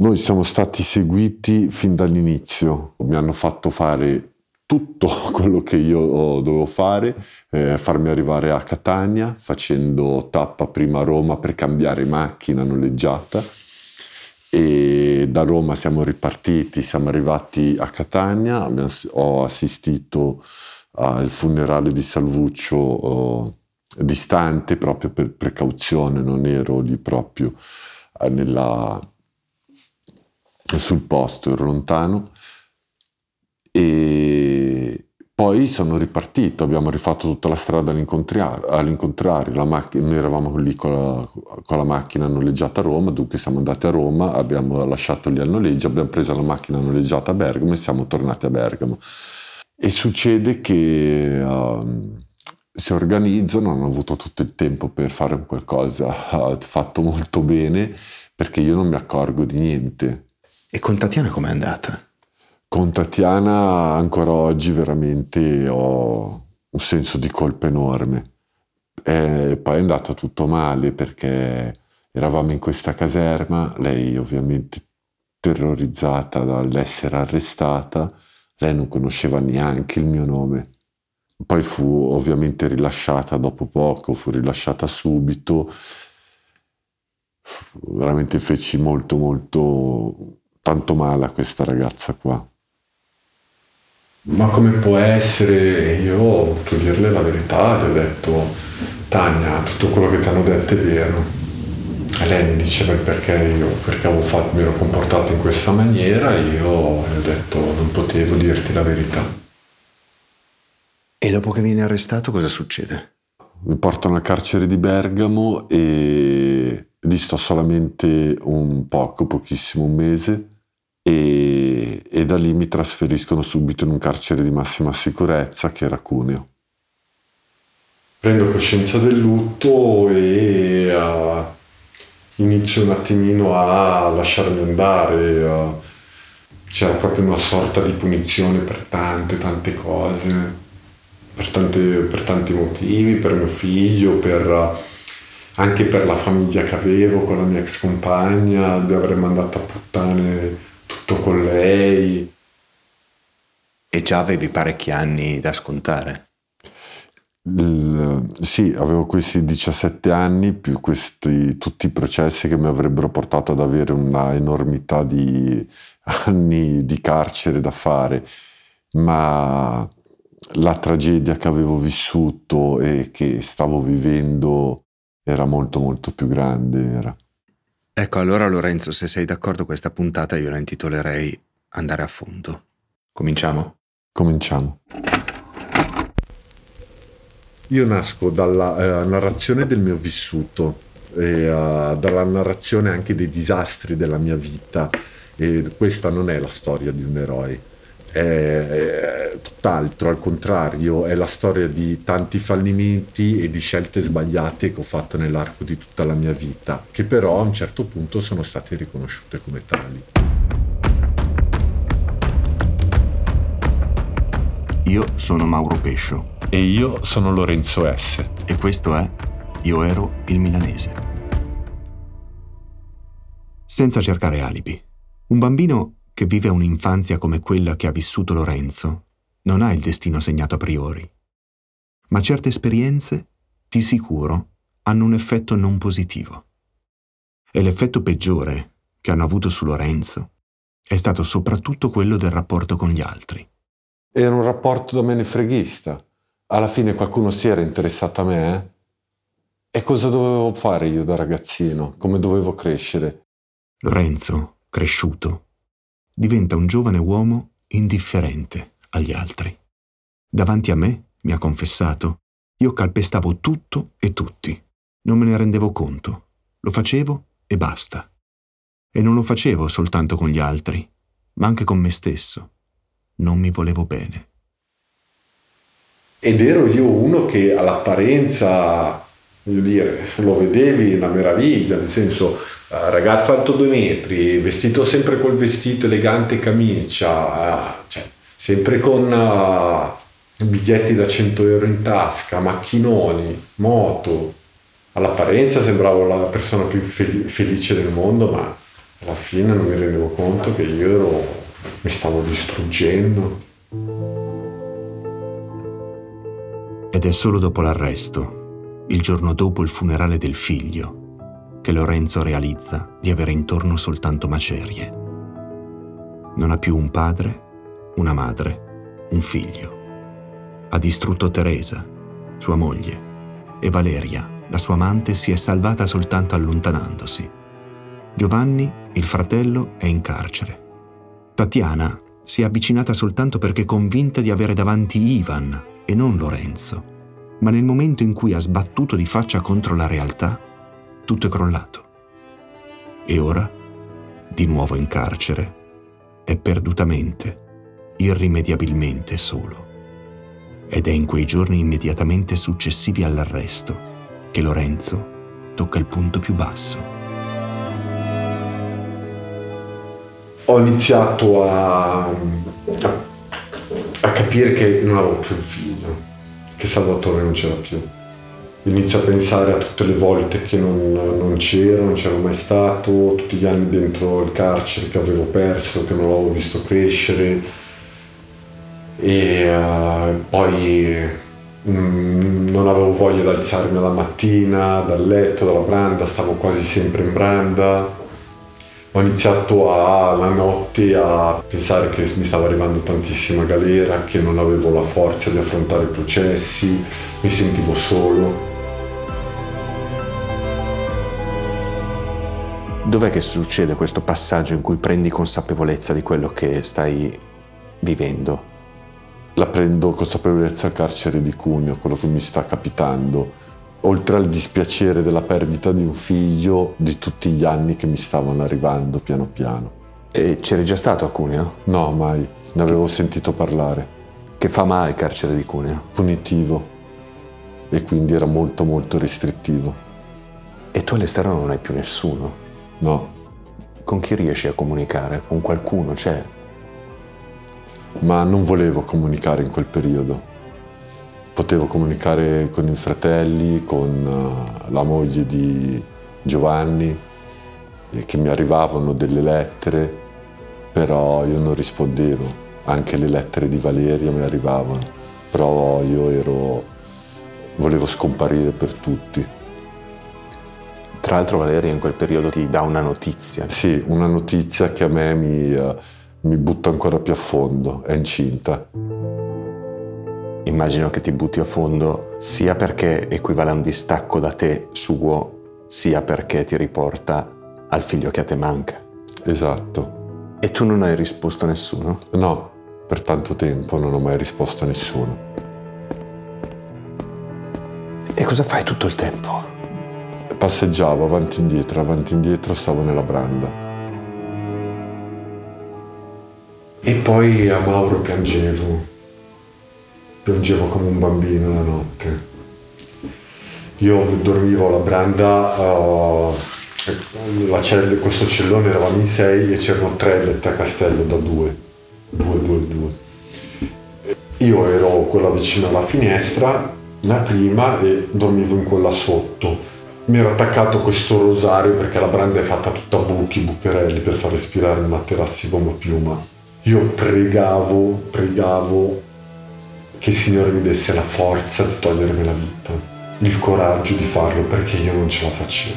Noi siamo stati seguiti fin dall'inizio, mi hanno fatto fare tutto quello che io dovevo fare, eh, farmi arrivare a Catania facendo tappa prima a Roma per cambiare macchina noleggiata. E da Roma siamo ripartiti, siamo arrivati a Catania, ho assistito al funerale di Salvuccio oh, distante proprio per precauzione, non ero lì proprio eh, nella, sul posto, ero lontano. E poi sono ripartito, abbiamo rifatto tutta la strada all'incontrario, all'incontrario. Mac- noi eravamo lì con la, con la, macchina noleggiata a Roma, dunque siamo andati a Roma, abbiamo lasciato lì al noleggio, abbiamo preso la macchina noleggiata a Bergamo e siamo tornati a Bergamo. E succede che uh, si organizzano, hanno avuto tutto il tempo per fare qualcosa fatto molto bene, perché io non mi accorgo di niente. E con Tatiana com'è andata? Con Tatiana ancora oggi veramente ho un senso di colpa enorme. E poi è andato tutto male perché eravamo in questa caserma, lei ovviamente terrorizzata dall'essere arrestata, lei non conosceva neanche il mio nome. Poi fu ovviamente rilasciata dopo poco, fu rilasciata subito. Veramente feci molto molto tanto male a questa ragazza qua. Ma come può essere? Io ho voluto dirle la verità, le ho detto, Tania, tutto quello che ti hanno detto è vero. E lei mi diceva perché io, perché avevo fatto, mi ero comportato in questa maniera, e io le ho detto, non potevo dirti la verità. E dopo che viene arrestato cosa succede? Mi portano al carcere di Bergamo e lì sto solamente un poco, pochissimo, un mese e, e, da lì mi trasferiscono subito in un carcere di massima sicurezza che era Cuneo. Prendo coscienza del lutto e uh, inizio un attimino a lasciarmi andare. Uh, c'era proprio una sorta di punizione per tante, tante cose, per, tante, per tanti motivi, per mio figlio, per, anche per la famiglia che avevo con la mia ex compagna, di aver mandato a puttane tutto con lei. E già avevi parecchi anni da scontare? Il, sì, avevo questi 17 anni più questi, tutti i processi che mi avrebbero portato ad avere una enormità di anni di carcere da fare, ma la tragedia che avevo vissuto e che stavo vivendo era molto molto più grande. Era. Ecco, allora Lorenzo, se sei d'accordo questa puntata io la intitolerei Andare a fondo. Cominciamo? Cominciamo. Io nasco dalla eh, narrazione del mio vissuto, e, uh, dalla narrazione anche dei disastri della mia vita e questa non è la storia di un eroe, è, tutt'altro, al contrario, è la storia di tanti fallimenti e di scelte sbagliate che ho fatto nell'arco di tutta la mia vita, che però a un certo punto sono state riconosciute come tali. Io sono Mauro Pescio. E io sono Lorenzo S. E questo è Io ero il milanese. Senza cercare alibi. Un bambino che vive un'infanzia come quella che ha vissuto Lorenzo non ha il destino segnato a priori. Ma certe esperienze, di sicuro, hanno un effetto non positivo. E l'effetto peggiore che hanno avuto su Lorenzo è stato soprattutto quello del rapporto con gli altri. Era un rapporto da menefreghista. Alla fine qualcuno si era interessato a me. Eh? E cosa dovevo fare io da ragazzino? Come dovevo crescere? Lorenzo, cresciuto, diventa un giovane uomo indifferente agli altri. Davanti a me, mi ha confessato, io calpestavo tutto e tutti. Non me ne rendevo conto. Lo facevo e basta. E non lo facevo soltanto con gli altri, ma anche con me stesso. Non mi volevo bene. Ed ero io uno che all'apparenza, voglio dire, lo vedevi una meraviglia, nel senso Uh, ragazzo alto due metri, vestito sempre col vestito elegante camicia, uh, cioè, sempre con uh, biglietti da 100 euro in tasca, macchinoni, moto. All'apparenza sembravo la persona più fel- felice del mondo, ma Alla fine non mi rendevo conto che io ero, mi stavo distruggendo. Ed è solo dopo l'arresto, il giorno dopo il funerale del figlio, che Lorenzo realizza di avere intorno soltanto macerie. Non ha più un padre, una madre, un figlio. Ha distrutto Teresa, sua moglie, e Valeria, la sua amante, si è salvata soltanto allontanandosi. Giovanni, il fratello, è in carcere. Tatiana si è avvicinata soltanto perché convinta di avere davanti Ivan e non Lorenzo. Ma nel momento in cui ha sbattuto di faccia contro la realtà, tutto è crollato. E ora, di nuovo in carcere, è perdutamente, irrimediabilmente solo. Ed è in quei giorni immediatamente successivi all'arresto che Lorenzo tocca il punto più basso. Ho iniziato a, a, capire che non avevo più un figlio, che Salvatore non c'era più. Inizio a pensare a tutte le volte che non, non c'ero, non c'ero mai stato, tutti gli anni dentro il carcere che avevo perso, che non l'avevo visto crescere. E uh, poi mm, non avevo voglia di alzarmi la mattina dal letto, dalla branda, stavo quasi sempre in branda ho iniziato a, la notte a pensare che mi stava arrivando tantissima galera, che non avevo la forza di affrontare i processi, mi sentivo solo. Dov'è che succede questo passaggio in cui prendi consapevolezza di quello che stai vivendo? La prendo consapevolezza al carcere di Cuneo, quello che mi sta capitando oltre al dispiacere della perdita di un figlio, di tutti gli anni che mi stavano arrivando piano piano. E c'eri già stato a Cuneo? No, mai. Ne avevo sentito parlare. Che fa mai il carcere di Cuneo? Punitivo. E quindi era molto molto restrittivo. E tu all'esterno non hai più nessuno? No. Con chi riesci a comunicare? Con qualcuno c'è? Ma non volevo comunicare in quel periodo potevo comunicare con i fratelli, con uh, la moglie di Giovanni, che mi arrivavano delle lettere, però io non rispondevo, anche le lettere di Valeria mi arrivavano, però io ero, volevo scomparire per tutti. Tra l'altro Valeria in quel periodo ti dà una notizia. Sì, una notizia che a me mi, uh, mi butta ancora più a fondo, è incinta immagino che ti butti a fondo sia perché equivale a un distacco da te suo, sia perché ti riporta al figlio che a te manca. Esatto. E tu non hai risposto a nessuno? No, per tanto tempo non ho mai risposto a nessuno. E cosa fai tutto il tempo? Passeggiavo avanti e indietro, avanti e indietro, stavo nella branda. E poi a Mauro piangevo piangevo come un bambino la notte. Io dormivo alla branda, uh, cell- questo cellone eravamo in sei e c'erano tre letti a castello da due, due, due, due. Io ero quella vicino alla finestra, la prima, e dormivo in quella sotto. Mi ero attaccato questo rosario perché la branda è fatta tutta a buchi, bucherelli per far respirare materassi gomma piuma. Io pregavo, pregavo che il Signore mi desse la forza di togliermi la vita, il coraggio di farlo perché io non ce la facevo.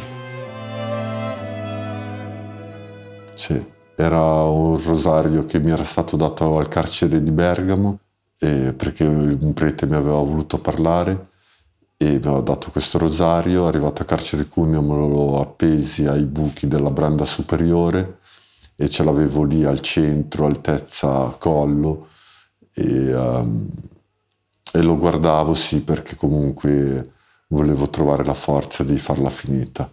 Sì, era un rosario che mi era stato dato al carcere di Bergamo perché un prete mi aveva voluto parlare e mi aveva dato questo rosario, arrivato a carcere Cuneo me lo appesi ai buchi della branda superiore e ce l'avevo lì al centro, altezza collo e um, e lo guardavo sì perché comunque volevo trovare la forza di farla finita.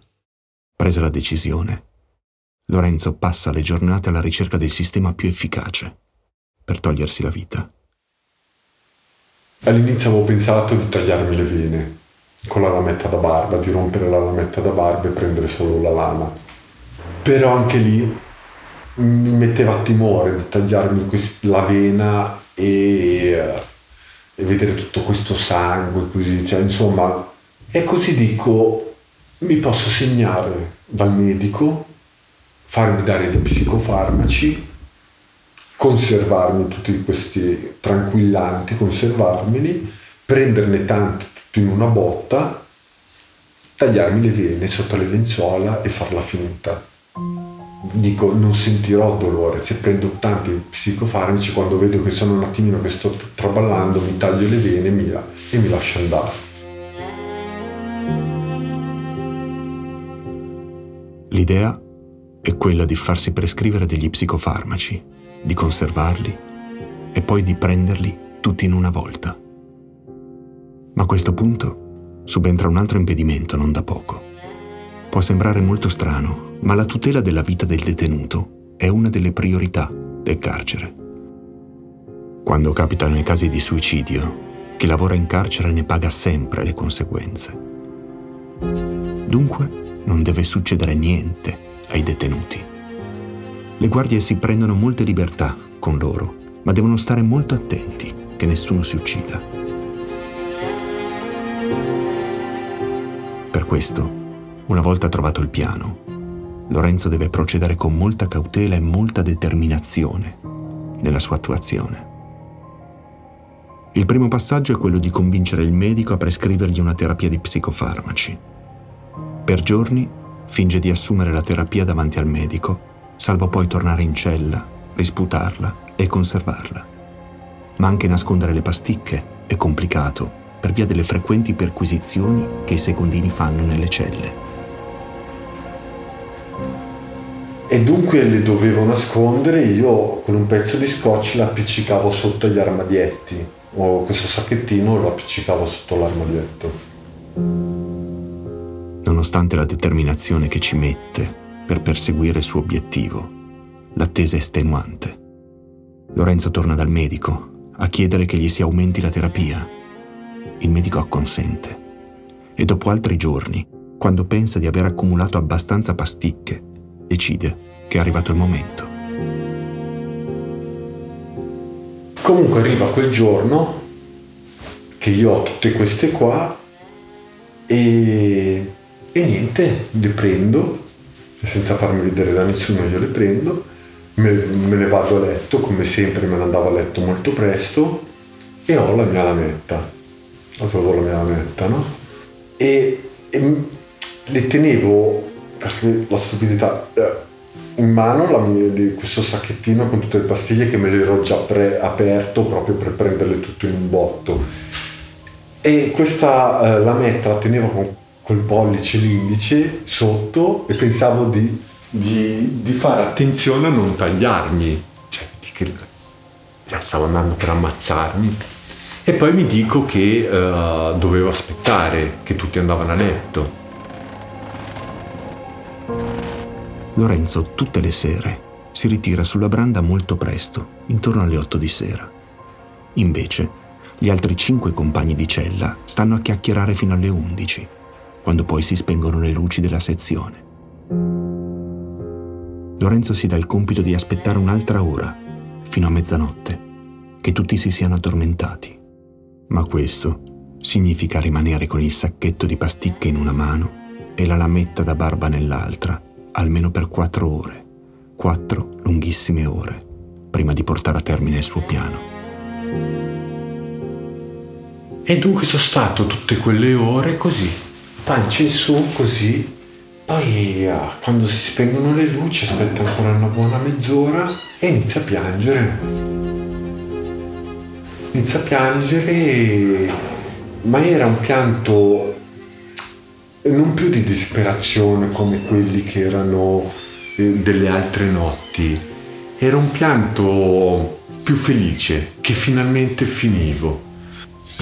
Presa la decisione, Lorenzo passa le giornate alla ricerca del sistema più efficace per togliersi la vita. All'inizio avevo pensato di tagliarmi le vene con la lametta da barba, di rompere la lametta da barba e prendere solo la lama. Però anche lì mi metteva timore di tagliarmi la vena e e vedere tutto questo sangue così, cioè, insomma, e così dico, mi posso segnare dal medico farmi dare dei psicofarmaci, conservarmi tutti questi tranquillanti, conservarmeli, prenderne tanti tutti in una botta, tagliarmi le vene sotto le lenzuola e farla finita. Dico, non sentirò dolore, se prendo tanti psicofarmaci, quando vedo che sono un attimino che sto traballando, mi taglio le vene e mi, e mi lascio andare. L'idea è quella di farsi prescrivere degli psicofarmaci, di conservarli e poi di prenderli tutti in una volta. Ma a questo punto subentra un altro impedimento non da poco. Può sembrare molto strano, ma la tutela della vita del detenuto è una delle priorità del carcere. Quando capitano i casi di suicidio, chi lavora in carcere ne paga sempre le conseguenze. Dunque non deve succedere niente ai detenuti. Le guardie si prendono molte libertà con loro, ma devono stare molto attenti che nessuno si uccida. Per questo, una volta trovato il piano, Lorenzo deve procedere con molta cautela e molta determinazione nella sua attuazione. Il primo passaggio è quello di convincere il medico a prescrivergli una terapia di psicofarmaci. Per giorni finge di assumere la terapia davanti al medico, salvo poi tornare in cella, risputarla e conservarla. Ma anche nascondere le pasticche è complicato per via delle frequenti perquisizioni che i secondini fanno nelle celle. E dunque le dovevo nascondere, io con un pezzo di scotch la appiccicavo sotto gli armadietti, o questo sacchettino lo appiccicavo sotto l'armadietto nonostante la determinazione che ci mette per perseguire il suo obiettivo. L'attesa è estenuante. Lorenzo torna dal medico a chiedere che gli si aumenti la terapia. Il medico acconsente e dopo altri giorni, quando pensa di aver accumulato abbastanza pasticche, decide che è arrivato il momento. Comunque arriva quel giorno che io ho tutte queste qua e e niente, le prendo, senza farmi vedere da nessuno io le prendo, me, me ne vado a letto, come sempre me ne andavo a letto molto presto e ho la mia lametta, avevo la mia lametta, no? E, e le tenevo, perché la stupidità, eh, in mano mia, questo sacchettino con tutte le pastiglie che me le ero già pre- aperto proprio per prenderle tutto in un botto. E questa eh, lametta la tenevo con col pollice e l'indice sotto e pensavo di, di, di, fare attenzione a non tagliarmi. Cioè, che cioè, stavo andando per ammazzarmi. E poi mi dico che uh, dovevo aspettare che tutti andavano a letto. Lorenzo tutte le sere si ritira sulla branda molto presto, intorno alle 8 di sera. Invece, gli altri cinque compagni di cella stanno a chiacchierare fino alle 11 quando poi si spengono le luci della sezione. Lorenzo si dà il compito di aspettare un'altra ora, fino a mezzanotte, che tutti si siano addormentati. Ma questo significa rimanere con il sacchetto di pasticche in una mano e la lametta da barba nell'altra, almeno per quattro ore, quattro lunghissime ore, prima di portare a termine il suo piano. E dunque sono stato tutte quelle ore così, pancia in su così, poi ah, quando si spengono le luci aspetta ancora una buona mezz'ora e inizia a piangere. Inizia a piangere, ma era un pianto non più di disperazione come quelli che erano eh, delle altre notti, era un pianto più felice, che finalmente finivo,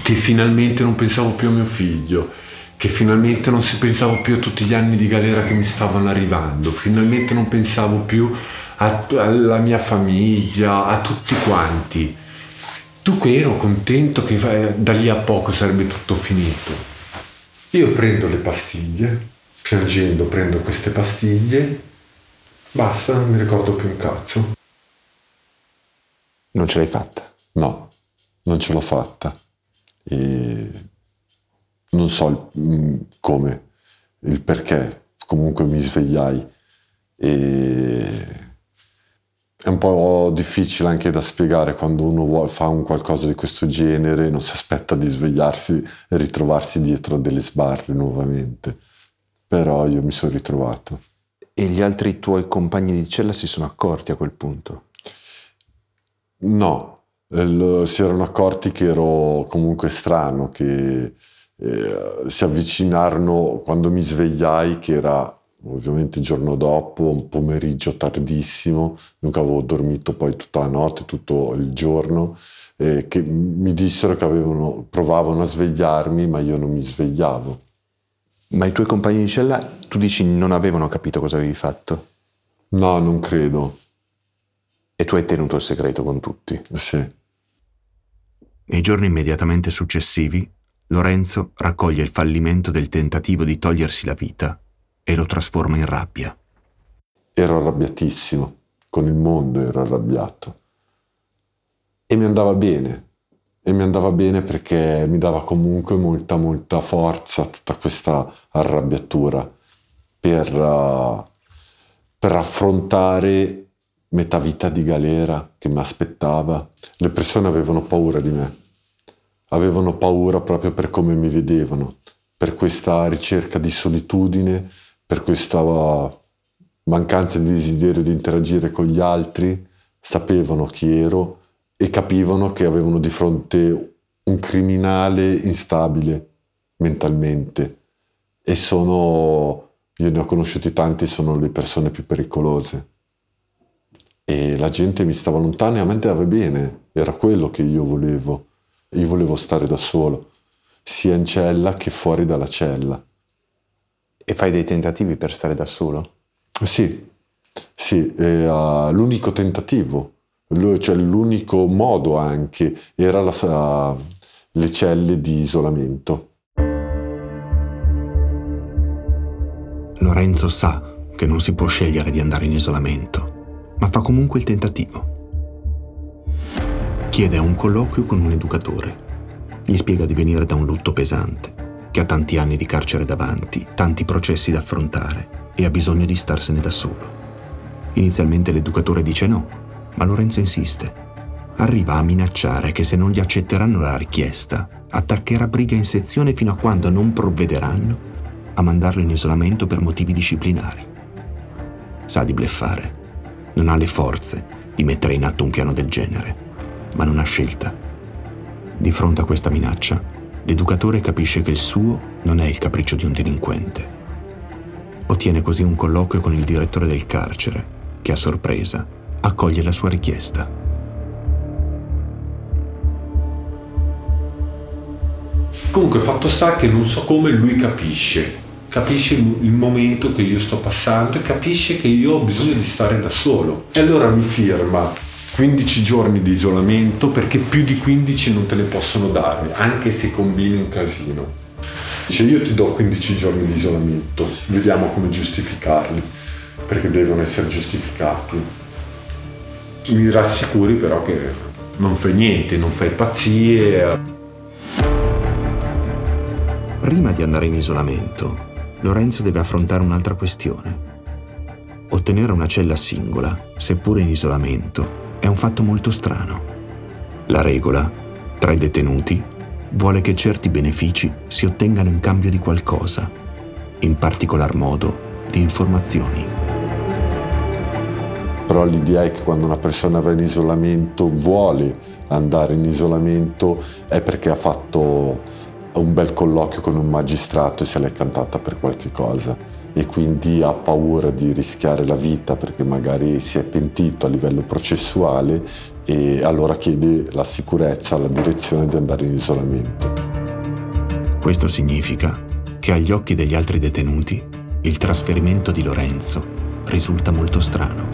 che finalmente non pensavo più a mio figlio, che finalmente non si pensavo più a tutti gli anni di galera che mi stavano arrivando, finalmente non pensavo più a, alla mia famiglia, a tutti quanti. Dunque ero contento che da lì a poco sarebbe tutto finito. Io prendo le pastiglie, piangendo prendo queste pastiglie, basta, non mi ricordo più un cazzo. Non ce l'hai fatta? No, non ce l'ho fatta. E non so il, mm, come, il perché, comunque mi svegliai e è un po' difficile anche da spiegare quando uno vuole, fa un qualcosa di questo genere, non si aspetta di svegliarsi e ritrovarsi dietro a delle sbarre nuovamente. Però io mi sono ritrovato. E gli altri tuoi compagni di cella si sono accorti a quel punto? No, si erano accorti che ero comunque strano, che eh, si avvicinarono quando mi svegliai, che era ovviamente il giorno dopo, un pomeriggio tardissimo, dunque avevo dormito poi tutta la notte, tutto il giorno, eh, che mi dissero che avevano, provavano a svegliarmi, ma io non mi svegliavo. Ma i tuoi compagni di cella, tu dici, non avevano capito cosa avevi fatto? No, non credo. E tu hai tenuto il segreto con tutti? Sì. Nei giorni immediatamente successivi, Lorenzo raccoglie il fallimento del tentativo di togliersi la vita e lo trasforma in rabbia. Ero arrabbiatissimo, con il mondo ero arrabbiato. E mi andava bene, e mi andava bene perché mi dava comunque molta, molta forza tutta questa arrabbiatura per, uh, per affrontare metà vita di galera che mi aspettava. Le persone avevano paura di me, avevano paura proprio per come mi vedevano, per questa ricerca di solitudine per questa mancanza di desiderio di interagire con gli altri, sapevano chi ero e capivano che avevano di fronte un criminale instabile mentalmente. E sono, io ne ho conosciuti tanti, sono le persone più pericolose. E la gente mi stava lontano e a me andava bene, era quello che io volevo. Io volevo stare da solo, sia in cella che fuori dalla cella. E fai dei tentativi per stare da solo? Sì, sì, uh, l'unico tentativo, cioè l'unico modo anche, era la, uh, le celle di isolamento. Lorenzo sa che non si può scegliere di andare in isolamento, ma fa comunque il tentativo. Chiede un colloquio con un educatore. Gli spiega di venire da un lutto pesante che ha tanti anni di carcere davanti, tanti processi da affrontare e ha bisogno di starsene da solo. Inizialmente l'educatore dice no, ma Lorenzo insiste. Arriva a minacciare che se non gli accetteranno la richiesta, attaccherà briga in sezione fino a quando non provvederanno a mandarlo in isolamento per motivi disciplinari. Sa di bleffare, non ha le forze di mettere in atto un piano del genere, ma non ha scelta. Di fronte a questa minaccia, l'educatore capisce che il suo non è il capriccio di un delinquente. Ottiene così un colloquio con il direttore del carcere, che a sorpresa accoglie la sua richiesta. Comunque fatto sta che non so come lui capisce, capisce il momento che io sto passando e capisce che io ho bisogno di stare da solo. E allora mi firma 15 giorni di isolamento perché più di 15 non te ne possono dare, anche se combini un casino. Dice io ti do 15 giorni di isolamento, vediamo come giustificarli, perché devono essere giustificati. Mi rassicuri però che non fai niente, non fai pazzie. Prima di andare in isolamento, Lorenzo deve affrontare un'altra questione. Ottenere una cella singola, seppure in isolamento, è un fatto molto strano. La regola, tra i detenuti, vuole che certi benefici si ottengano in cambio di qualcosa, in particolar modo di informazioni. Però l'idea è che quando una persona va in isolamento, vuole andare in isolamento, è perché ha fatto un bel colloquio con un magistrato e se l'è cantata per qualche cosa e quindi ha paura di rischiare la vita perché magari si è pentito a livello processuale e allora chiede la sicurezza alla direzione di andare in isolamento. Questo significa che agli occhi degli altri detenuti il trasferimento di Lorenzo risulta molto strano.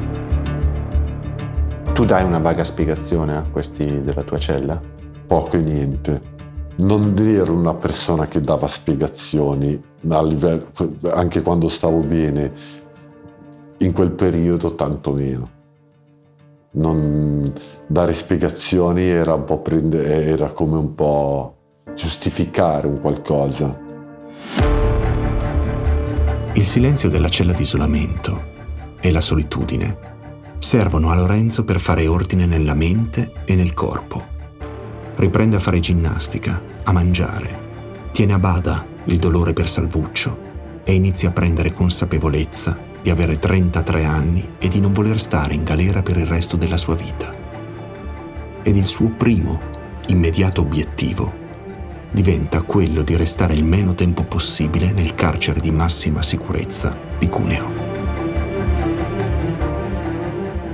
Tu dai una vaga spiegazione a questi della tua cella? Poco e niente non ero una persona che dava spiegazioni, livello, anche quando stavo bene, in quel periodo tantomeno. Non, dare spiegazioni era, un prende, era come un po' giustificare un qualcosa. Il silenzio della cella di isolamento e la solitudine servono a Lorenzo per fare ordine nella mente e nel corpo. Riprende a fare ginnastica, a mangiare, tiene a bada il dolore per Salvuccio e inizia a prendere consapevolezza di avere 33 anni e di non voler stare in galera per il resto della sua vita. Ed il suo primo, immediato obiettivo diventa quello di restare il meno tempo possibile nel carcere di massima sicurezza di Cuneo.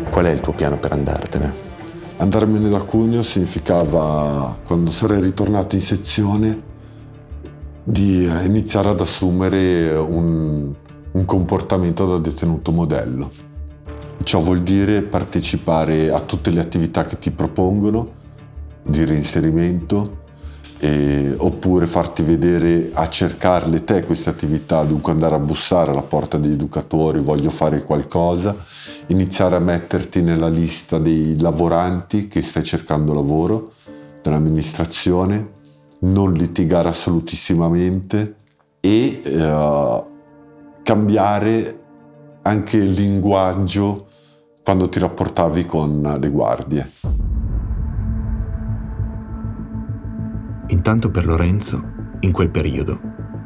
Qual è il tuo piano per andartene? Andarmene da Cuneo significava, quando sarei ritornato in sezione, di iniziare ad assumere un, un comportamento da detenuto modello. Ciò vuol dire partecipare a tutte le attività che ti propongono di reinserimento, eh, oppure farti vedere a cercarle te queste attività, dunque andare a bussare alla porta degli educatori, voglio fare qualcosa, iniziare a metterti nella lista dei lavoranti che stai cercando lavoro, dell'amministrazione, non litigare assolutissimamente e eh, cambiare anche il linguaggio quando ti rapportavi con le guardie. Intanto per Lorenzo, in quel periodo,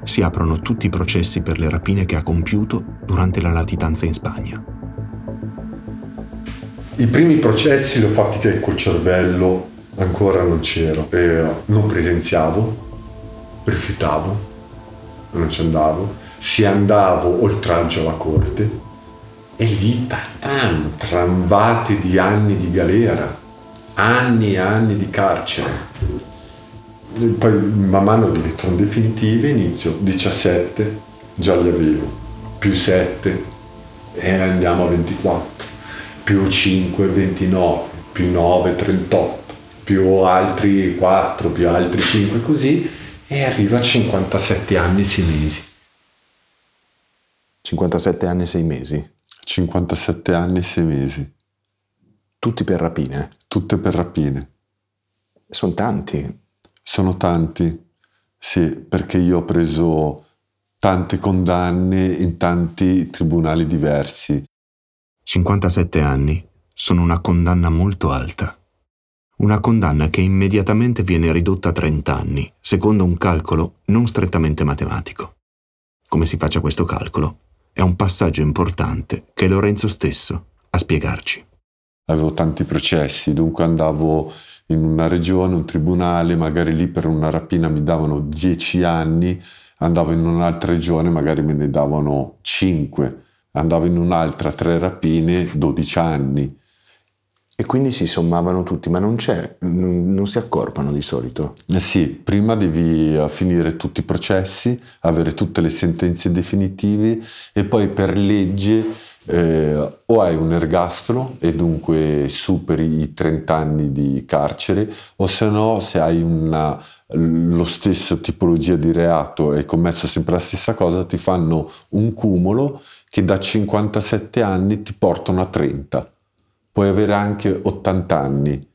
si aprono tutti i processi per le rapine che ha compiuto durante la latitanza in Spagna. I primi processi li ho fatti col cervello ancora non c'ero, e non presenziavo, rifiutavo, non ci andavo, si andavo oltraggio alla corte e lì tan, tramvate di anni di galera, anni e anni di carcere. Poi man mano diventano definitive, inizio 17, già li avevo, più 7 e andiamo a 24, più 5, 29, più 9, 38, più altri 4, più altri 5, così, e arrivo a 57 anni e 6 mesi. 57 anni e 6 mesi? 57 anni e 6 mesi. Tutti per rapine? Tutte per rapine. Sono tanti. Sono tanti, sì, perché io ho preso tante condanne in tanti tribunali diversi. 57 anni sono una condanna molto alta. Una condanna che immediatamente viene ridotta a 30 anni, secondo un calcolo non strettamente matematico. Come si faccia questo calcolo è un passaggio importante che Lorenzo stesso a spiegarci. Avevo tanti processi, dunque andavo in una regione, un tribunale, magari lì per una rapina mi davano 10 anni, andavo in un'altra regione, magari me ne davano 5, andavo in un'altra, tre rapine, 12 anni. E quindi si sommavano tutti, ma non c'è, non si accorpano di solito. Eh sì, prima devi eh, finire tutti i processi, avere tutte le sentenze definitive e poi per legge eh, o hai un ergastolo e dunque superi i 30 anni di carcere o se no se hai una, lo stesso tipologia di reato e commesso sempre la stessa cosa ti fanno un cumulo che da 57 anni ti portano a 30 puoi avere anche 80 anni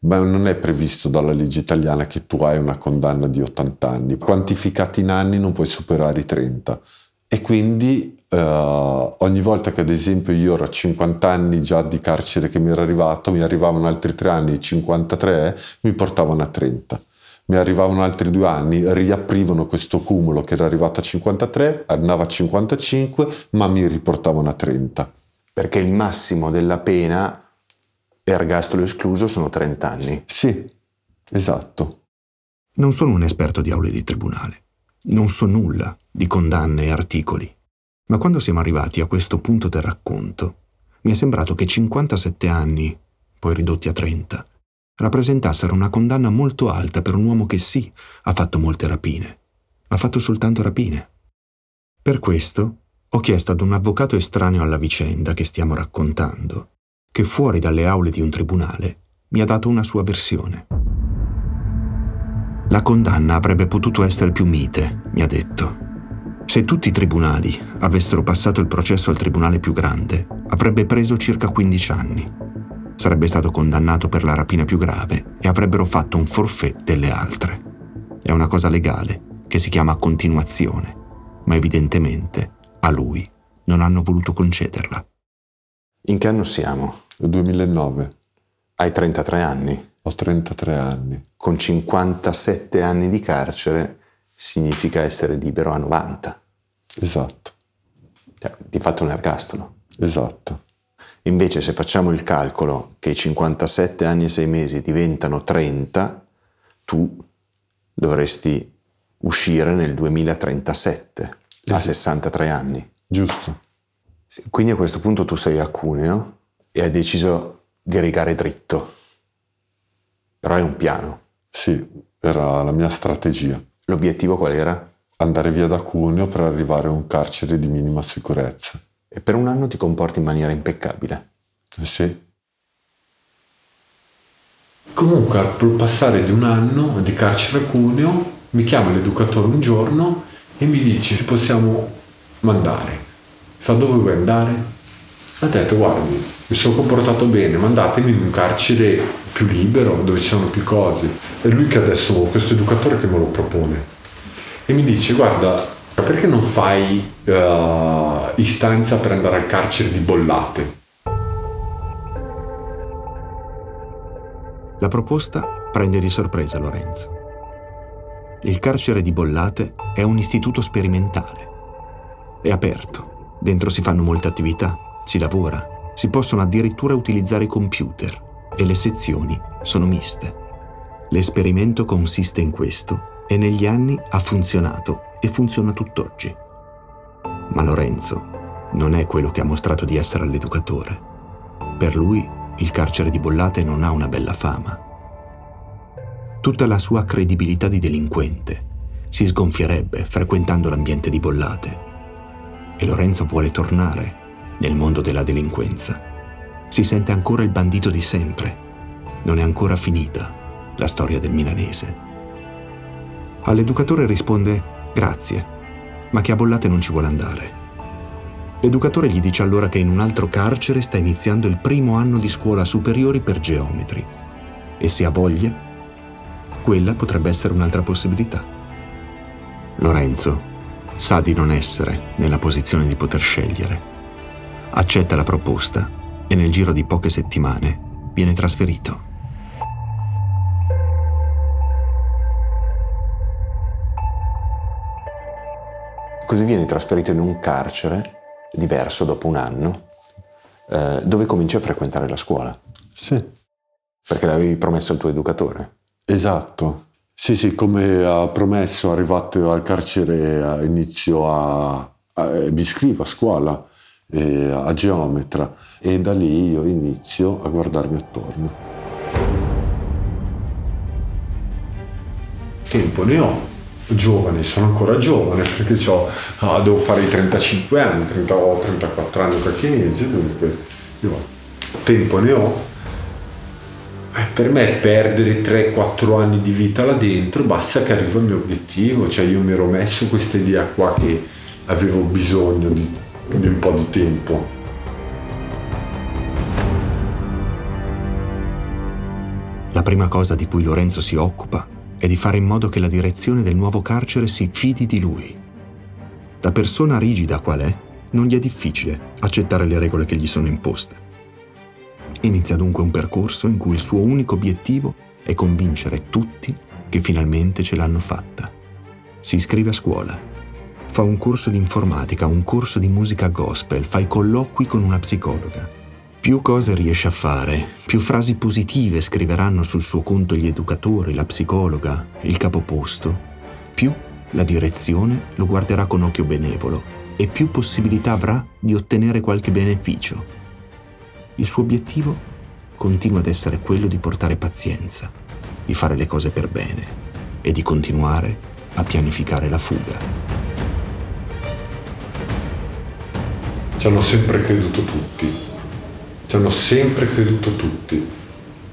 ma non è previsto dalla legge italiana che tu hai una condanna di 80 anni quantificati in anni non puoi superare i 30 e quindi Uh, ogni volta che ad esempio io ero a 50 anni già di carcere che mi era arrivato, mi arrivavano altri tre anni, 53, mi portavano a 30. Mi arrivavano altri due anni, riaprivano questo cumulo che era arrivato a 53, andava a 55, ma mi riportavano a 30. Perché il massimo della pena, ergastolo escluso, sono 30 anni. Sì, esatto. Non sono un esperto di aule di tribunale. Non so nulla di condanne e articoli ma quando siamo arrivati a questo punto del racconto, mi è sembrato che 57 anni, poi ridotti a 30, rappresentassero una condanna molto alta per un uomo che sì, ha fatto molte rapine, ha fatto soltanto rapine. Per questo ho chiesto ad un avvocato estraneo alla vicenda che stiamo raccontando, che fuori dalle aule di un tribunale mi ha dato una sua versione. La condanna avrebbe potuto essere più mite, mi ha detto. Se tutti i tribunali avessero passato il processo al tribunale più grande, avrebbe preso circa 15 anni. Sarebbe stato condannato per la rapina più grave e avrebbero fatto un forfait delle altre. È una cosa legale che si chiama continuazione, ma evidentemente a lui non hanno voluto concederla. In che anno siamo? 2009. Hai 33 anni. Ho 33 anni. Con 57 anni di carcere significa essere libero a 90. Esatto, Cioè, di fatto un ergastolo. esatto. Invece se facciamo il calcolo che i 57 anni e 6 mesi diventano 30, tu dovresti uscire nel 2037, a Esatto. 63 anni. Giusto. Quindi a questo punto tu sei a Cuneo e hai deciso di rigare dritto. Però è un piano. Sì, era la mia strategia. L'obiettivo qual era? Andare via da Cuneo per arrivare a un carcere di minima sicurezza. E per un anno ti comporti in maniera impeccabile. Eh Sì, Comunque, al passare di un anno di carcere a Cuneo, mi chiama l'educatore un giorno e mi dice se possiamo mandare. Fa dove vuoi andare? Ha detto guardi, mi sono comportato bene, mandatemi in un carcere più libero, dove ci sono più cose. È lui che adesso, questo educatore che me lo propone. E mi dice guarda, perché non fai eh, istanza per andare al carcere di Bollate? La proposta prende di sorpresa Lorenzo. Il carcere di Bollate è un istituto sperimentale. È aperto, dentro si fanno molte attività, si lavora, si possono addirittura utilizzare i computer e le sezioni sono miste. L'esperimento consiste in questo e negli anni ha funzionato e funziona tutt'oggi. Ma Lorenzo non è quello che ha mostrato di essere all'educatore. Per lui il carcere di Bollate non ha una bella fama. Tutta la sua credibilità di delinquente si sgonfierebbe frequentando l'ambiente di Bollate. E Lorenzo vuole tornare nel mondo della delinquenza. Si sente ancora il bandito di sempre. Non è ancora finita la storia del milanese. All'educatore risponde grazie, ma che a Bollate non ci vuole andare. L'educatore gli dice allora che in un altro carcere sta iniziando il primo anno di scuola superiori per geometri e se ha voglia, quella potrebbe essere un'altra possibilità. Lorenzo sa di non essere nella posizione di poter scegliere. Accetta la proposta e nel giro di poche settimane viene trasferito. Così vieni trasferito in un carcere diverso dopo un anno, eh, dove cominci a frequentare la scuola, sì, perché l'avevi promesso al tuo educatore. Esatto. Sì, sì, come ha promesso, arrivato al carcere, inizio a, a- mi iscrivo a scuola, eh, a geometra, e da lì io inizio a guardarmi attorno. tempo ne ho. Giovane, sono ancora giovane perché ah, devo fare i 35 anni, 30 ho 34 anni qualche mese, dunque io tempo ne ho. Per me perdere 3-4 anni di vita là dentro basta che arriva il mio obiettivo, cioè io mi ero messo questa idea qua che avevo bisogno di, di un po' di tempo. La prima cosa di cui Lorenzo si occupa è di fare in modo che la direzione del nuovo carcere si fidi di lui. Da persona rigida qual è, non gli è difficile accettare le regole che gli sono imposte. Inizia dunque un percorso in cui il suo unico obiettivo è convincere tutti che finalmente ce l'hanno fatta. Si iscrive a scuola, fa un corso di informatica, un corso di musica gospel, fa i colloqui con una psicologa. Più cose riesce a fare, più frasi positive scriveranno sul suo conto gli educatori, la psicologa, il capoposto, più la direzione lo guarderà con occhio benevolo e più possibilità avrà di ottenere qualche beneficio. Il suo obiettivo continua ad essere quello di portare pazienza, di fare le cose per bene e di continuare a pianificare la fuga. Ci hanno sempre creduto tutti, ci hanno sempre creduto tutti.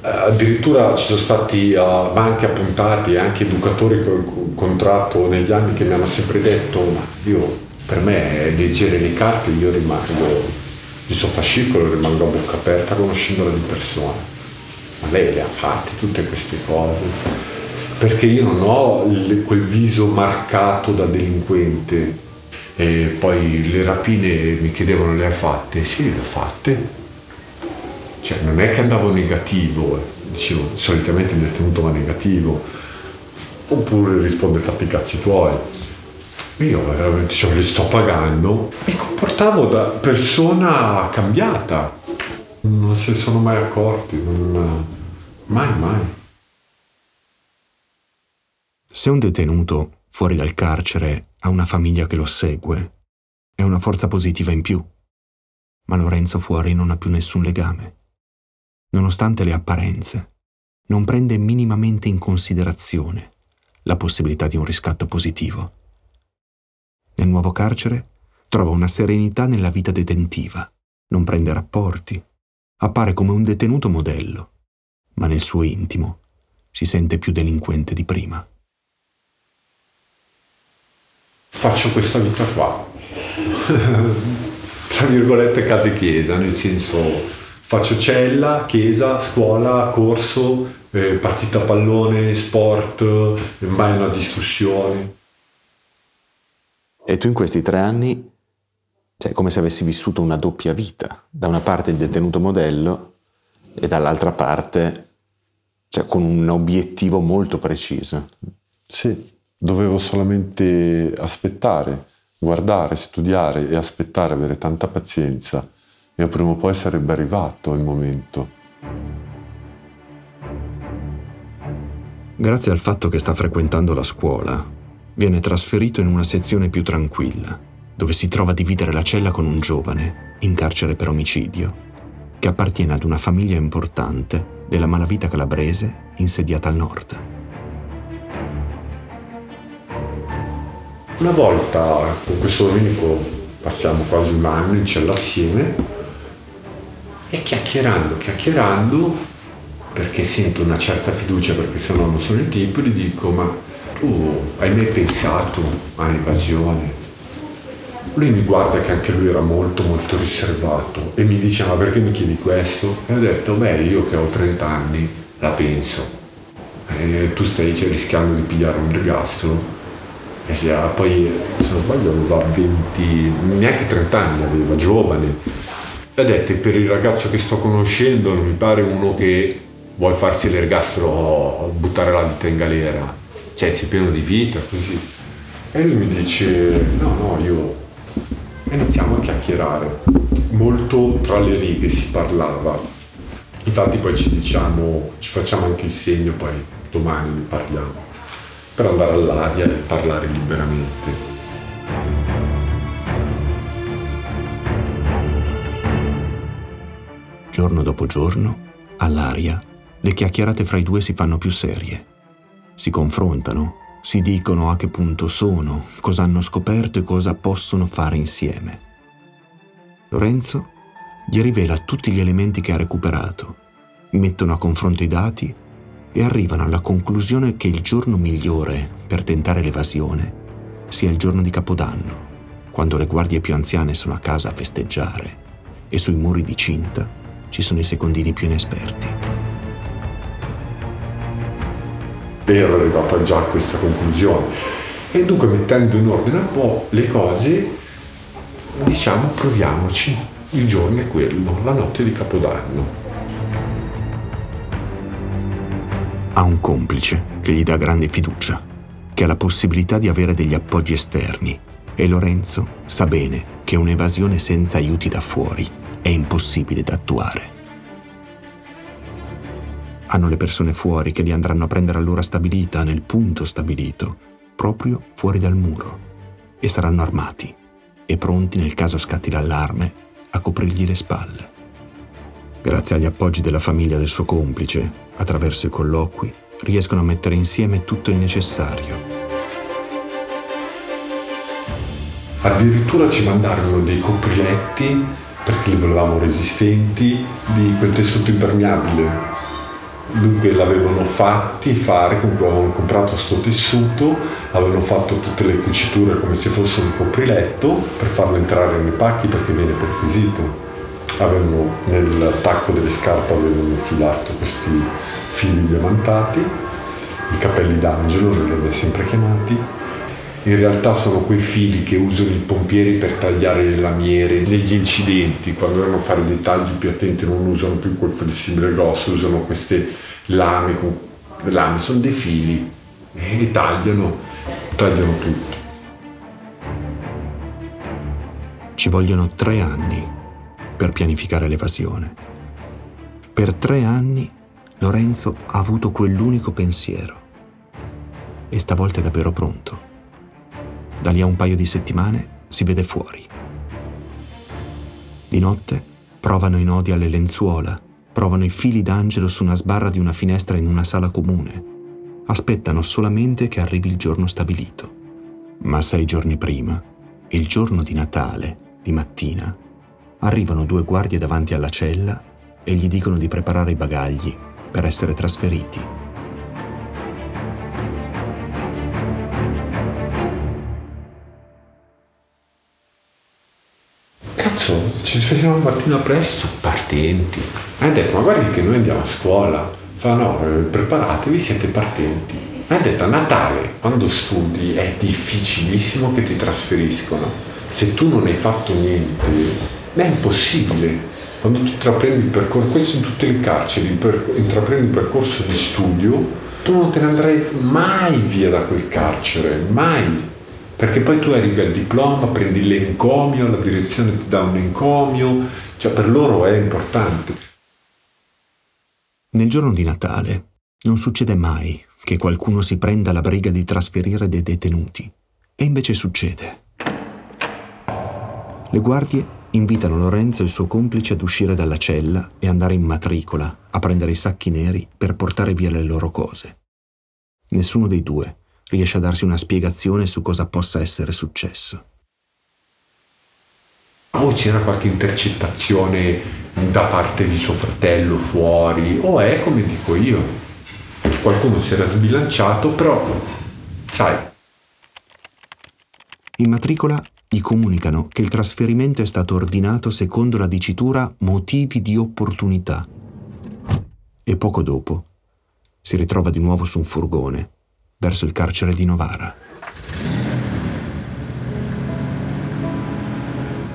Addirittura ci sono stati eh, banchi appuntati e anche educatori che ho incontrato negli anni che mi hanno sempre detto ma io per me leggere le carte io rimango il suo fascicolo rimango a bocca aperta conoscendola di persona ma lei le ha fatte tutte queste cose perché io non ho il- quel viso marcato da delinquente e poi le rapine mi chiedevano le hai fatte? Sì, le ho fatte. cioè non è che andavo negativo, dicevo solitamente il detenuto va negativo, oppure risponde fatti i cazzi tuoi. Io veramente cioè, li sto pagando, mi comportavo da persona cambiata, non se ne sono mai accorti, non, mai mai. Se un detenuto fuori dal carcere ha una famiglia che lo segue, è una forza positiva in più. Ma Lorenzo fuori non ha più nessun legame. Nonostante le apparenze, non prende minimamente in considerazione la possibilità di un riscatto positivo. Nel nuovo carcere trova una serenità nella vita detentiva, non prende rapporti, appare come un detenuto modello, ma nel suo intimo si sente più delinquente di prima. Faccio questa vita qua, tra virgolette casa e chiesa, nel senso faccio cella, chiesa, scuola, corso, eh, partita a pallone, sport, mai una discussione. E tu in questi tre anni, cioè come se avessi vissuto una doppia vita, da una parte il detenuto modello e dall'altra parte cioè con un obiettivo molto preciso. Sì, dovevo solamente aspettare, guardare, studiare e aspettare, avere tanta pazienza e prima o poi sarebbe arrivato il momento. Grazie al fatto che sta frequentando la scuola, viene trasferito in una sezione più tranquilla, dove si trova a dividere la cella con un giovane, in carcere per omicidio, che appartiene ad una famiglia importante della malavita calabrese insediata al nord. Una volta con questo Domenico passiamo quasi un anno in cella assieme e chiacchierando, chiacchierando, perché sento una certa fiducia perché se no non sono il tipo, gli dico ma tu hai mai pensato all'evasione? Lui mi guarda che anche lui era molto molto riservato e mi dice ma perché mi chiedi questo? E ho detto beh io che ho 30 anni la penso. E tu stai rischiando di pigliare un ergastolo. E se, ah, poi se non sbaglio aveva 20, neanche 30 anni aveva, giovane. E ho detto per il ragazzo che sto conoscendo non mi pare uno che vuole farsi l'ergastolo, buttare la vita in galera. Cioè sei pieno di vita, così. E lui mi dice no no io e iniziamo a chiacchierare. Molto tra le righe si parlava. Infatti poi ci diciamo, ci facciamo anche il segno, poi domani ne parliamo, per andare all'aria e parlare liberamente. Giorno dopo giorno, all'aria, le chiacchierate fra i due si fanno più serie. Si confrontano si dicono a che punto sono, cosa hanno scoperto e cosa possono fare insieme. Lorenzo gli rivela tutti gli elementi che ha recuperato, mettono a confronto i dati e arrivano alla conclusione che il giorno migliore per tentare l'evasione sia il giorno di Capodanno, quando le guardie più anziane sono a casa a festeggiare e sui muri di cinta ci sono i secondini più inesperti ero arrivato già a questa conclusione. E dunque mettendo in ordine un po' le cose, diciamo proviamoci, il giorno è quello, la notte di Capodanno. Ha un complice che gli dà grande fiducia, che ha la possibilità di avere degli appoggi esterni e Lorenzo sa bene che un'evasione senza aiuti da fuori è impossibile da attuare. Hanno le persone fuori che li andranno a prendere all'ora stabilita, nel punto stabilito, proprio fuori dal muro, e saranno armati e pronti nel caso scatti l'allarme a coprirgli le spalle. Grazie agli appoggi della famiglia del suo complice, attraverso i colloqui, riescono a mettere insieme tutto il necessario. Addirittura ci mandarono dei copriletti perché li volevamo resistenti di quel tessuto impermeabile dunque l'avevano fatti fare, comunque avevano comprato questo tessuto, avevano fatto tutte le cuciture come se fosse un copriletto per farlo entrare nei pacchi perché viene perquisito. Avevano nel tacco delle scarpe avevano infilato questi fili diamantati, i capelli d'angelo, li abbiamo sempre chiamati, in realtà sono quei fili che usano i pompieri per tagliare le lamiere negli incidenti, quando devono fare dei tagli più attenti non usano più quel flessibile grosso, usano queste lame, lame sono dei fili e tagliano, tagliano tutto. Ci vogliono tre anni per pianificare l'evasione. Per tre anni Lorenzo ha avuto quell'unico pensiero. E stavolta è davvero pronto. Da lì a un paio di settimane si vede fuori. Di notte provano i nodi alle lenzuola, provano i fili d'angelo su una sbarra di una finestra in una sala comune. Aspettano solamente che arrivi il giorno stabilito. Ma sei giorni prima, il giorno di Natale, di mattina, arrivano due guardie davanti alla cella e gli dicono di preparare i bagagli per essere trasferiti. Cazzo, ci svegliamo la mattina presto, partenti. Hai detto, ma guardi che noi andiamo a scuola. Fa no, preparatevi, siete partenti. Hai detto, a Natale, quando studi, è difficilissimo che ti trasferiscono. Se tu non hai fatto niente, è impossibile quando tu intraprendi il percorso, questo in tutte le carceri, per, intraprendi il percorso di studio, tu non te ne andrai mai via da quel carcere, mai. Perché poi tu arrivi al diploma, prendi l'encomio, la direzione ti dà un encomio, cioè per loro è importante. Nel giorno di Natale non succede mai che qualcuno si prenda la briga di trasferire dei detenuti. E invece succede. Le guardie invitano Lorenzo e il suo complice ad uscire dalla cella e andare in matricola a prendere i sacchi neri per portare via le loro cose. Nessuno dei due riesce a darsi una spiegazione su cosa possa essere successo. O c'era qualche intercettazione da parte di suo fratello fuori, o è come dico io. Qualcuno si era sbilanciato, però, sai. In matricola gli comunicano che il trasferimento è stato ordinato secondo la dicitura motivi di opportunità. E poco dopo si ritrova di nuovo su un furgone verso il carcere di Novara.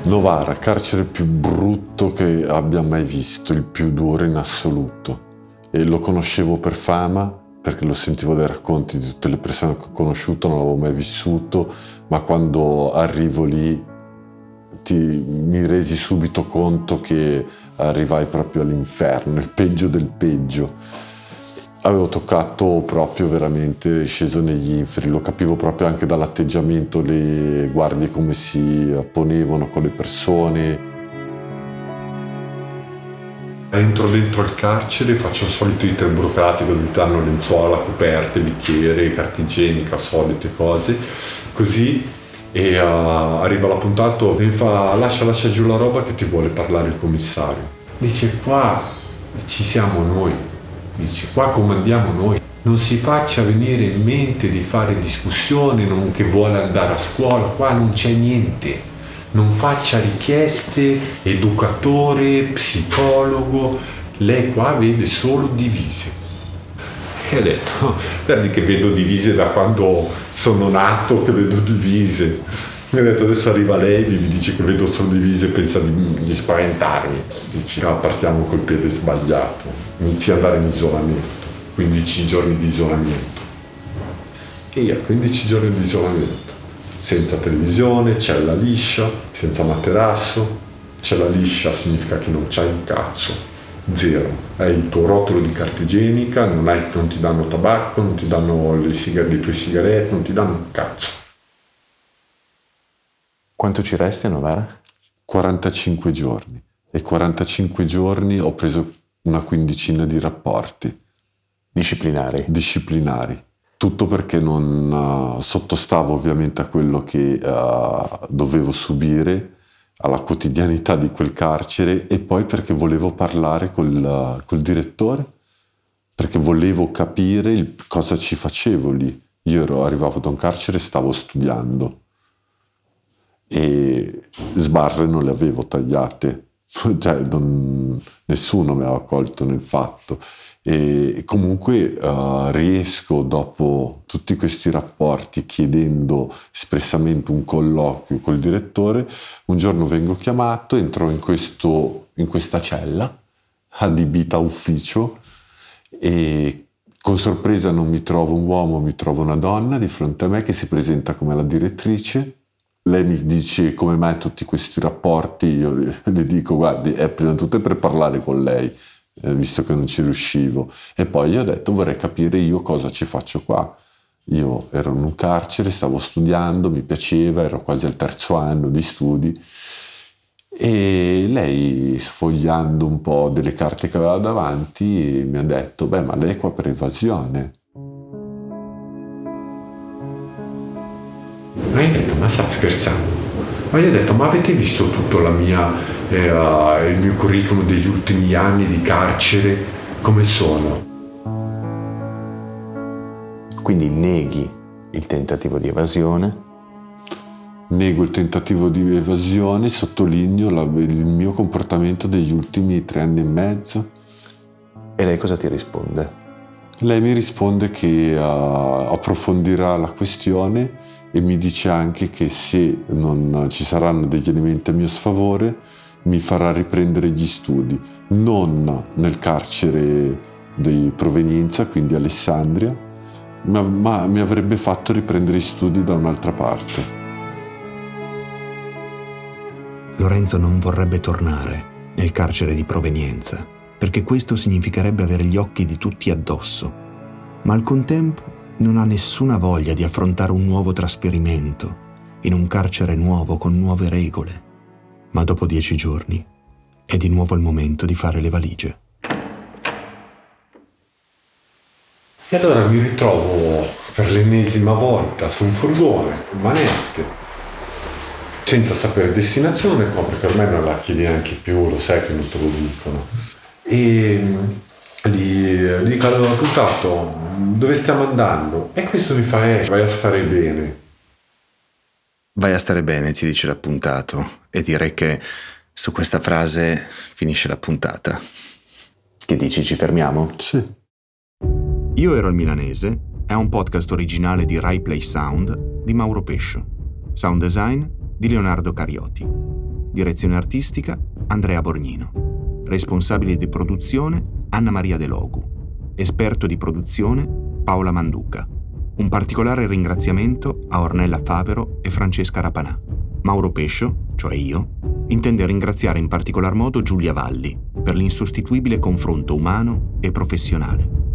Novara, carcere più brutto che abbia mai visto, il più duro in assoluto. E lo conoscevo per fama, perché lo sentivo dai racconti di tutte le persone che ho conosciuto, non l'avevo mai vissuto, ma quando arrivo lì ti, mi resi subito conto che arrivai proprio all'inferno, il peggio del peggio. Avevo toccato proprio veramente, sceso negli inferi, lo capivo proprio anche dall'atteggiamento, le guardie come si ponevano con le persone, Entro dentro il carcere, faccio il solito iter burocratico dove danno lenzuola, coperte, bicchiere, carta igienica, solite cose, così e uh, arriva l'appuntato e fa lascia, lascia giù la roba che ti vuole parlare il commissario. Dice qua ci siamo noi, dice qua comandiamo noi. Non si faccia venire in mente di fare discussioni, non che vuole andare a scuola, qua non c'è niente non faccia richieste, educatore, psicologo, lei qua vede solo divise. E ho detto, guardi che vedo divise da quando sono nato, che vedo divise. Mi ha detto adesso arriva lei, mi dice che vedo solo divise e pensa di, di spaventarmi. Dici no, partiamo col piede sbagliato. Inizi ad andare in isolamento, 15 giorni di isolamento. E io 15 giorni di isolamento senza televisione, cella liscia, senza materasso. Cella liscia significa che non c'hai un cazzo, zero. Hai il tuo rotolo di carta igienica, non, hai, non ti danno tabacco, non ti danno le, sigar- le tue sigarette, non ti danno un cazzo. Quanto ci resti a Novara? 45 giorni. E 45 giorni ho preso una quindicina di rapporti. Disciplinari? Disciplinari tutto perché non uh, sottostavo ovviamente a quello che uh, dovevo subire, alla quotidianità di quel carcere e poi perché volevo parlare col, uh, col direttore, perché volevo capire il, cosa ci facevo lì. Io ero, arrivavo da un carcere e stavo studiando e sbarre non le avevo tagliate, cioè, non, nessuno mi aveva colto nel fatto. E comunque uh, riesco dopo tutti questi rapporti chiedendo espressamente un colloquio col direttore, un giorno vengo chiamato, entro in, questo, in questa cella adibita ufficio e con sorpresa non mi trovo un uomo, mi trovo una donna di fronte a me che si presenta come la direttrice. Lei mi dice come mai tutti questi rapporti, io le dico guardi, è prima di tutto per parlare con lei eh, visto che non ci riuscivo. E poi gli ho detto vorrei capire io cosa ci faccio qua. Io ero in un carcere, stavo studiando, mi piaceva, ero quasi al terzo anno di studi e lei sfogliando un po' delle carte che aveva davanti mi ha detto beh ma lei è qua per evasione. Io ho detto ma sta scherzando? Ma io ho detto ma avete visto tutto mia, eh, il mio curriculum degli ultimi anni di carcere? Come sono? Quindi neghi il tentativo di evasione? Nego il tentativo di evasione, sottolineo la, il mio comportamento degli ultimi tre anni e mezzo. E lei cosa ti risponde? Lei mi risponde che uh, approfondirà la questione e mi dice anche che se non ci saranno degli elementi a mio sfavore mi farà riprendere gli studi, non nel carcere di provenienza, quindi Alessandria, ma, ma mi avrebbe fatto riprendere gli studi da un'altra parte. Lorenzo non vorrebbe tornare nel carcere di provenienza, perché questo significherebbe avere gli occhi di tutti addosso, ma al contempo non ha nessuna voglia di affrontare un nuovo trasferimento in un carcere nuovo con nuove regole. Ma dopo dieci giorni è di nuovo il momento di fare le valigie. E allora mi ritrovo per l'ennesima volta su un furgone, manette, senza sapere destinazione, perché ormai non la chiedi neanche più, lo sai che non te lo dicono. E gli, gli dico allora purtroppo dove stiamo andando? E questo mi fa eh, vai a stare bene. Vai a stare bene ti dice l'appuntato. E direi che su questa frase finisce la puntata. Che dici ci fermiamo? sì. Io ero il milanese è un podcast originale di Rai Play Sound di Mauro Pescio. Sound design di Leonardo Carioti direzione artistica Andrea Borgnino. Responsabile di produzione Anna Maria De Logu, esperto di produzione Paola Manduca. Un particolare ringraziamento a Ornella Favero e Francesca Rapanà. Mauro Pescio, cioè io, intende ringraziare in particolar modo Giulia Valli per l'insostituibile confronto umano e professionale.